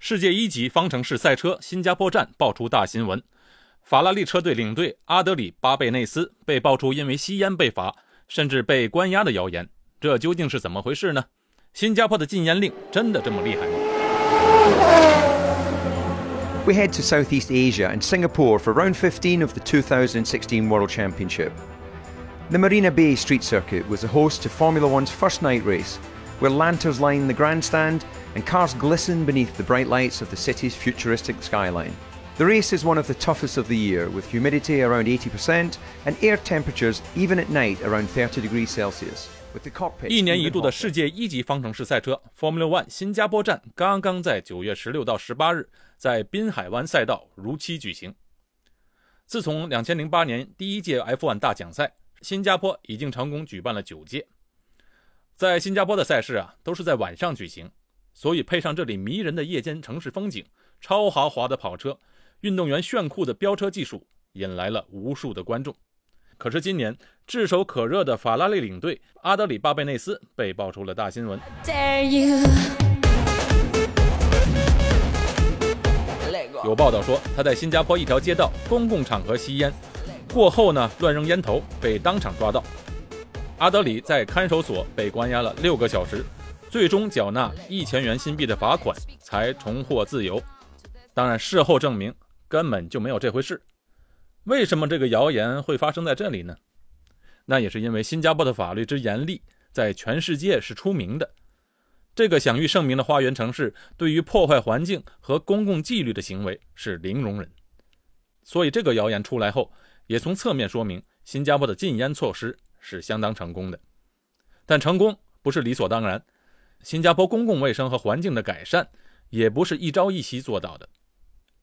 世界一级方程式赛车新加坡站爆出大新闻，法拉利车队领队阿德里巴贝内斯被爆出因为吸烟被罚，甚至被关押的谣言，这究竟是怎么回事呢？新加坡的禁烟令真的这么厉害吗？We head to Southeast Asia and Singapore for round 15 of the 2016 World Championship. The Marina Bay Street Circuit was the host to Formula One's first night race, where lanterns line the grandstand and cars glisten beneath the bright lights of the city's futuristic skyline. The race is one of the toughest of the year, with humidity around 80% and air temperatures even at night around 30 degrees Celsius. 一年一度的世界一级方程式赛车 Formula One 新加坡站刚刚在九月十六到十八日在滨海湾赛道如期举行。自从两千零八年第一届 F1 大奖赛，新加坡已经成功举办了九届。在新加坡的赛事啊，都是在晚上举行。 所以配上这里迷人的夜间城市风景、超豪华的跑车、运动员炫酷的飙车技术，引来了无数的观众。可是今年炙手可热的法拉利领队阿德里巴贝内斯被爆出了大新闻。有报道说他在新加坡一条街道公共场合吸烟，过后呢乱扔烟头，被当场抓到。阿德里在看守所被关押了六个小时。最终缴纳一千元新币的罚款，才重获自由。当然，事后证明根本就没有这回事。为什么这个谣言会发生在这里呢？那也是因为新加坡的法律之严厉，在全世界是出名的。这个享誉盛名的花园城市，对于破坏环境和公共纪律的行为是零容忍。所以，这个谣言出来后，也从侧面说明新加坡的禁烟措施是相当成功的。但成功不是理所当然。新加坡公共卫生和环境的改善，也不是一朝一夕做到的。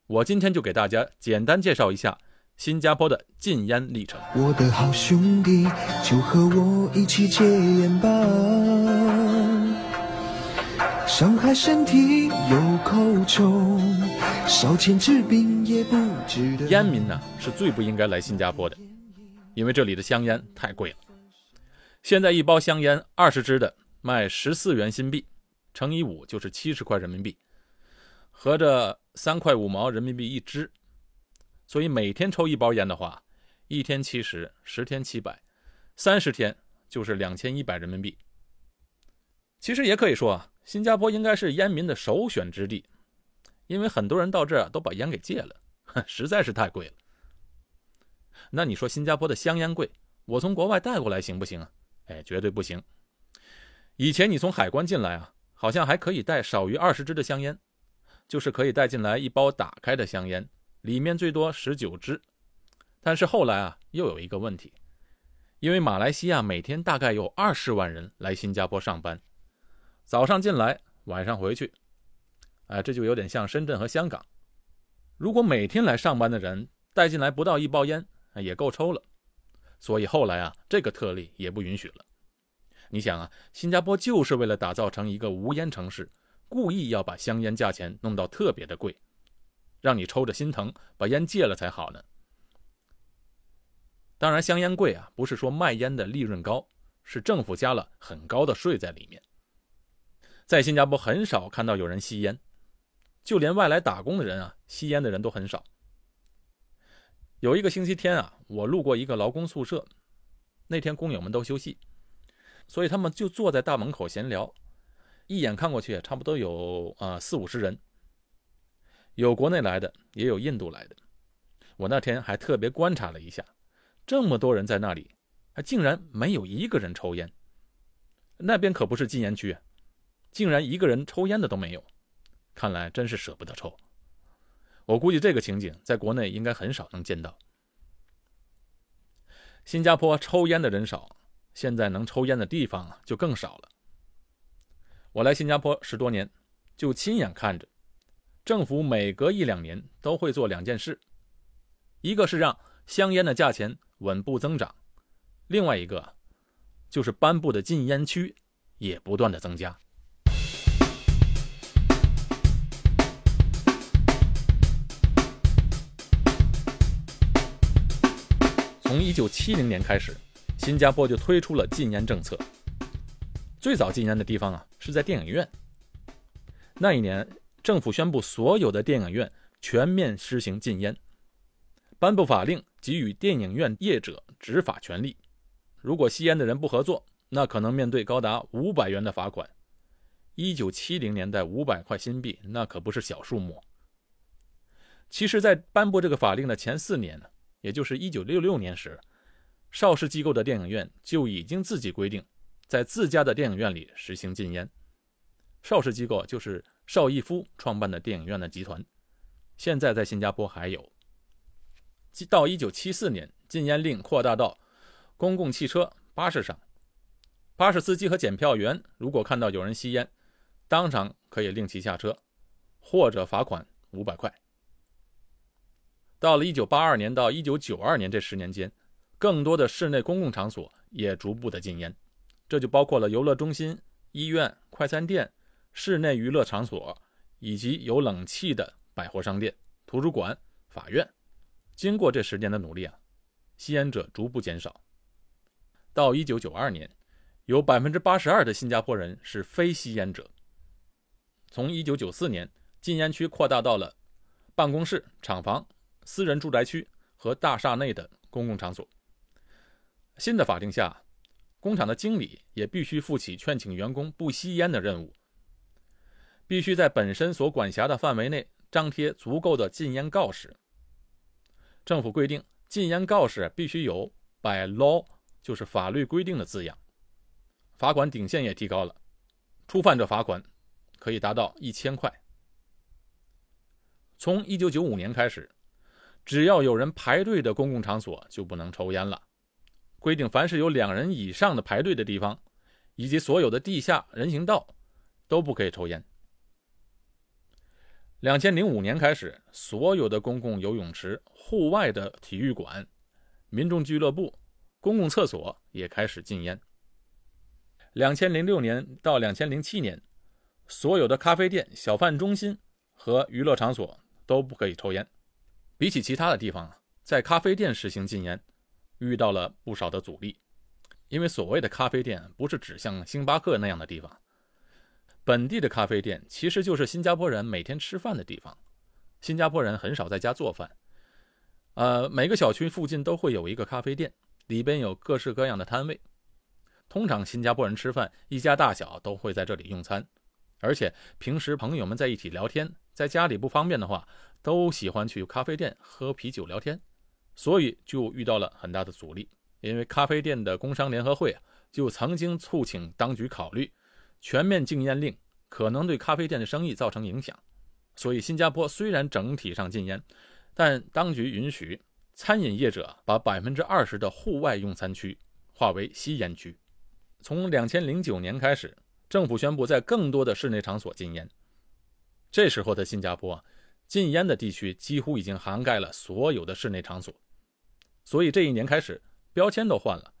我今天就给大家简单介绍一下新加坡的禁烟历程。我的好兄弟，就和我一起戒烟吧。伤害身体有口臭，烧钱治病也不值得。烟民呢是最不应该来新加坡的，因为这里的香烟太贵了。现在一包香烟二十支的。卖十四元新币，乘以五就是七十块人民币，合着三块五毛人民币一支。所以每天抽一包烟的话，一天七十，十天七百，三十天就是两千一百人民币。其实也可以说啊，新加坡应该是烟民的首选之地，因为很多人到这儿都把烟给戒了，实在是太贵了。那你说新加坡的香烟贵，我从国外带过来行不行啊？哎，绝对不行。以前你从海关进来啊，好像还可以带少于二十支的香烟，就是可以带进来一包打开的香烟，里面最多十九支。但是后来啊，又有一个问题，因为马来西亚每天大概有二十万人来新加坡上班，早上进来，晚上回去，哎，这就有点像深圳和香港。如果每天来上班的人带进来不到一包烟，也够抽了。所以后来啊，这个特例也不允许了。你想啊，新加坡就是为了打造成一个无烟城市，故意要把香烟价钱弄到特别的贵，让你抽着心疼，把烟戒了才好呢。当然，香烟贵啊，不是说卖烟的利润高，是政府加了很高的税在里面。在新加坡很少看到有人吸烟，就连外来打工的人啊，吸烟的人都很少。有一个星期天啊，我路过一个劳工宿舍，那天工友们都休息。所以他们就坐在大门口闲聊，一眼看过去，差不多有啊四五十人，有国内来的，也有印度来的。我那天还特别观察了一下，这么多人在那里，还竟然没有一个人抽烟。那边可不是禁烟区，竟然一个人抽烟的都没有，看来真是舍不得抽。我估计这个情景在国内应该很少能见到。新加坡抽烟的人少。现在能抽烟的地方，就更少了。我来新加坡十多年，就亲眼看着，政府每隔一两年都会做两件事，一个是让香烟的价钱稳步增长，另外一个就是颁布的禁烟区也不断的增加。从一九七零年开始。新加坡就推出了禁烟政策。最早禁烟的地方啊，是在电影院。那一年政府宣布所有的电影院全面实行禁烟，颁布法令给予电影院业者执法权利。如果吸烟的人不合作，那可能面对高达五百元的罚款。一九七零年代五百块新币，那可不是小数目。其实，在颁布这个法令的前四年呢，也就是一九六六年时，邵氏机构的电影院就已经自己规定，在自家的电影院里实行禁烟。邵氏机构就是邵逸夫创办的电影院的集团，现在在新加坡还有。到一九七四年，禁烟令扩大到公共汽车、巴士上，巴士司机和检票员如果看到有人吸烟，当场可以令其下车，或者罚款五百块。到了一九八二年到一九九二年这十年间，更多的室内公共场所也逐步的禁烟，这就包括了游乐中心、医院、快餐店。室内娱乐场所以及有冷气的百货商店、图书馆、法院，经过这十年的努力啊，吸烟者逐步减少。到一九九二年，有百分之八十二的新加坡人是非吸烟者。从一九九四年，禁烟区扩大到了办公室、厂房、私人住宅区和大厦内的公共场所。新的法令下，工厂的经理也必须负起劝请员工不吸烟的任务。必须在本身所管辖的范围内张贴足够的禁烟告示。政府规定，禁烟告示必须有 “by law”，就是法律规定的字样。罚款顶线也提高了，触犯者罚款可以达到一千块。从一九九五年开始，只要有人排队的公共场所就不能抽烟了。规定，凡是有两人以上的排队的地方，以及所有的地下人行道，都不可以抽烟。两千零五年开始，所有的公共游泳池、户外的体育馆、民众俱乐部、公共厕所也开始禁烟。两千零六年到两千零七年，所有的咖啡店、小贩中心和娱乐场所都不可以抽烟。比起其他的地方，在咖啡店实行禁烟，遇到了不少的阻力，因为所谓的咖啡店不是指像星巴克那样的地方。本地的咖啡店其实就是新加坡人每天吃饭的地方。新加坡人很少在家做饭，呃，每个小区附近都会有一个咖啡店，里边有各式各样的摊位。通常新加坡人吃饭，一家大小都会在这里用餐，而且平时朋友们在一起聊天，在家里不方便的话，都喜欢去咖啡店喝啤酒聊天，所以就遇到了很大的阻力。因为咖啡店的工商联合会啊，就曾经促请当局考虑。全面禁烟令可能对咖啡店的生意造成影响，所以新加坡虽然整体上禁烟，但当局允许餐饮业者把百分之二十的户外用餐区划为吸烟区。从两千零九年开始，政府宣布在更多的室内场所禁烟。这时候的新加坡，禁烟的地区几乎已经涵盖了所有的室内场所，所以这一年开始标签都换了，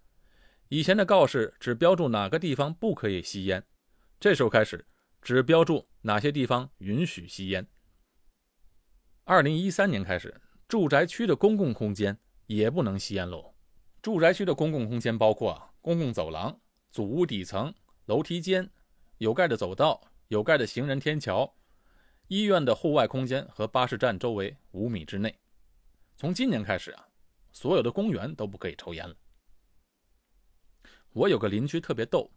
以前的告示只标注哪个地方不可以吸烟。这时候开始，只标注哪些地方允许吸烟。二零一三年开始，住宅区的公共空间也不能吸烟喽。住宅区的公共空间包括公共走廊、主屋底层、楼梯间、有盖的走道、有盖的行人天桥、医院的户外空间和巴士站周围五米之内。从今年开始啊，所有的公园都不可以抽烟了。我有个邻居特别逗。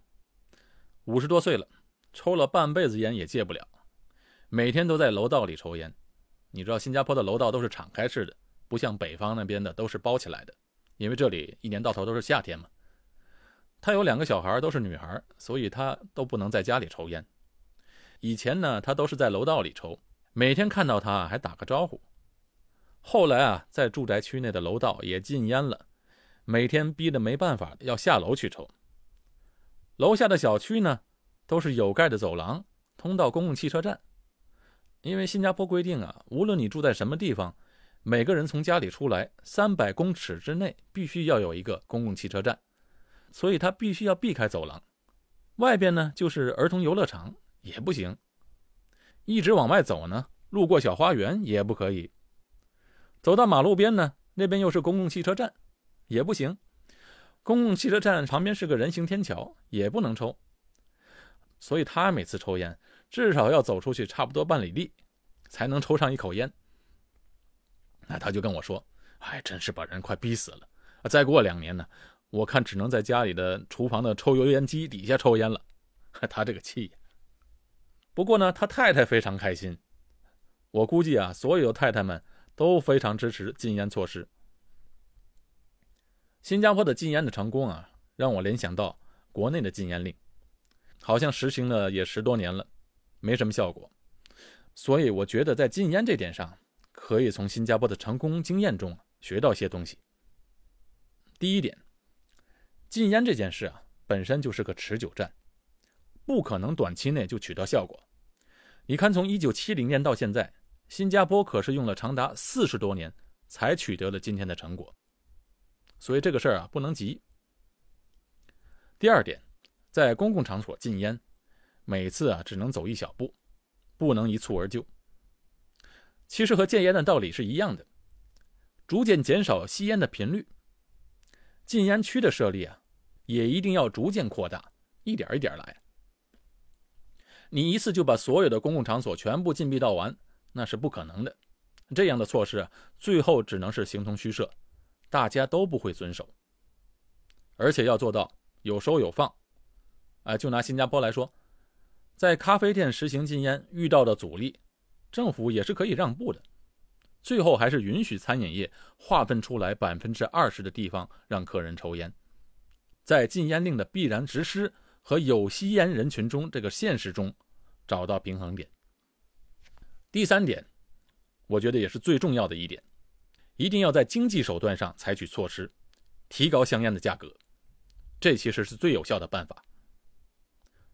五十多岁了，抽了半辈子烟也戒不了，每天都在楼道里抽烟。你知道新加坡的楼道都是敞开式的，不像北方那边的都是包起来的，因为这里一年到头都是夏天嘛。他有两个小孩，都是女孩，所以他都不能在家里抽烟。以前呢，他都是在楼道里抽，每天看到他还打个招呼。后来啊，在住宅区内的楼道也禁烟了，每天逼得没办法要下楼去抽。楼下的小区呢，都是有盖的走廊，通到公共汽车站。因为新加坡规定啊，无论你住在什么地方，每个人从家里出来三百公尺之内必须要有一个公共汽车站，所以他必须要避开走廊。外边呢就是儿童游乐场，也不行。一直往外走呢，路过小花园也不可以。走到马路边呢，那边又是公共汽车站，也不行。公共汽车站旁边是个人行天桥，也不能抽。所以他每次抽烟，至少要走出去差不多半里地，才能抽上一口烟。那他就跟我说：“哎，真是把人快逼死了！再过两年呢，我看只能在家里的厨房的抽油烟机底下抽烟了。”他这个气呀！不过呢，他太太非常开心。我估计啊，所有太太们都非常支持禁烟措施。新加坡的禁烟的成功啊，让我联想到国内的禁烟令，好像实行了也十多年了，没什么效果。所以我觉得在禁烟这点上，可以从新加坡的成功经验中学到些东西。第一点，禁烟这件事啊，本身就是个持久战，不可能短期内就取得效果。你看，从一九七零年到现在，新加坡可是用了长达四十多年才取得了今天的成果。所以这个事儿啊，不能急。第二点，在公共场所禁烟，每次啊只能走一小步，不能一蹴而就。其实和戒烟的道理是一样的，逐渐减少吸烟的频率。禁烟区的设立啊，也一定要逐渐扩大，一点一点来。你一次就把所有的公共场所全部禁闭到完，那是不可能的。这样的措施最后只能是形同虚设。大家都不会遵守，而且要做到有收有放。啊，就拿新加坡来说，在咖啡店实行禁烟遇到的阻力，政府也是可以让步的，最后还是允许餐饮业划分出来百分之二十的地方让客人抽烟，在禁烟令的必然实施和有吸烟人群中这个现实中找到平衡点。第三点，我觉得也是最重要的一点。一定要在经济手段上采取措施，提高香烟的价格，这其实是最有效的办法。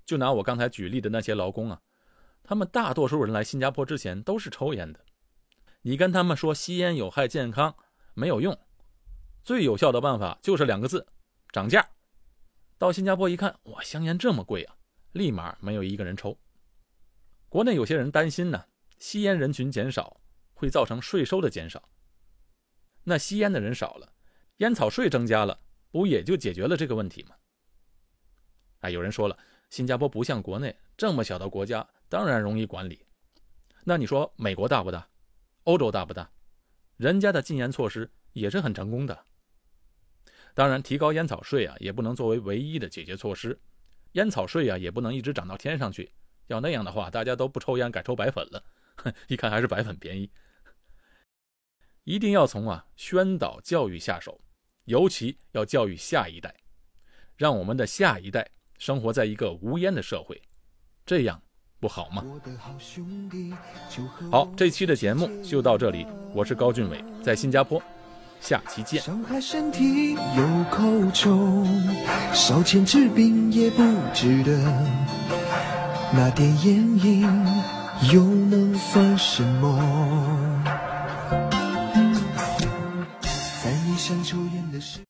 就拿我刚才举例的那些劳工啊，他们大多数人来新加坡之前都是抽烟的，你跟他们说吸烟有害健康没有用，最有效的办法就是两个字：涨价。到新加坡一看，哇，香烟这么贵啊，立马没有一个人抽。国内有些人担心呢，吸烟人群减少会造成税收的减少。那吸烟的人少了，烟草税增加了，不也就解决了这个问题吗？啊，有人说了，新加坡不像国内这么小的国家，当然容易管理。那你说美国大不大？欧洲大不大？人家的禁烟措施也是很成功的。当然，提高烟草税啊，也不能作为唯一的解决措施。烟草税啊，也不能一直涨到天上去。要那样的话，大家都不抽烟，改抽白粉了。一看还是白粉便宜。一定要从啊宣导教育下手，尤其要教育下一代，让我们的下一代生活在一个无烟的社会，这样不好吗？好，这期的节目就到这里，我是高俊伟，在新加坡，下期见。伤害身体有口臭，烧钱治病也不值得，那点烟瘾又能算什么？在你想抽烟的时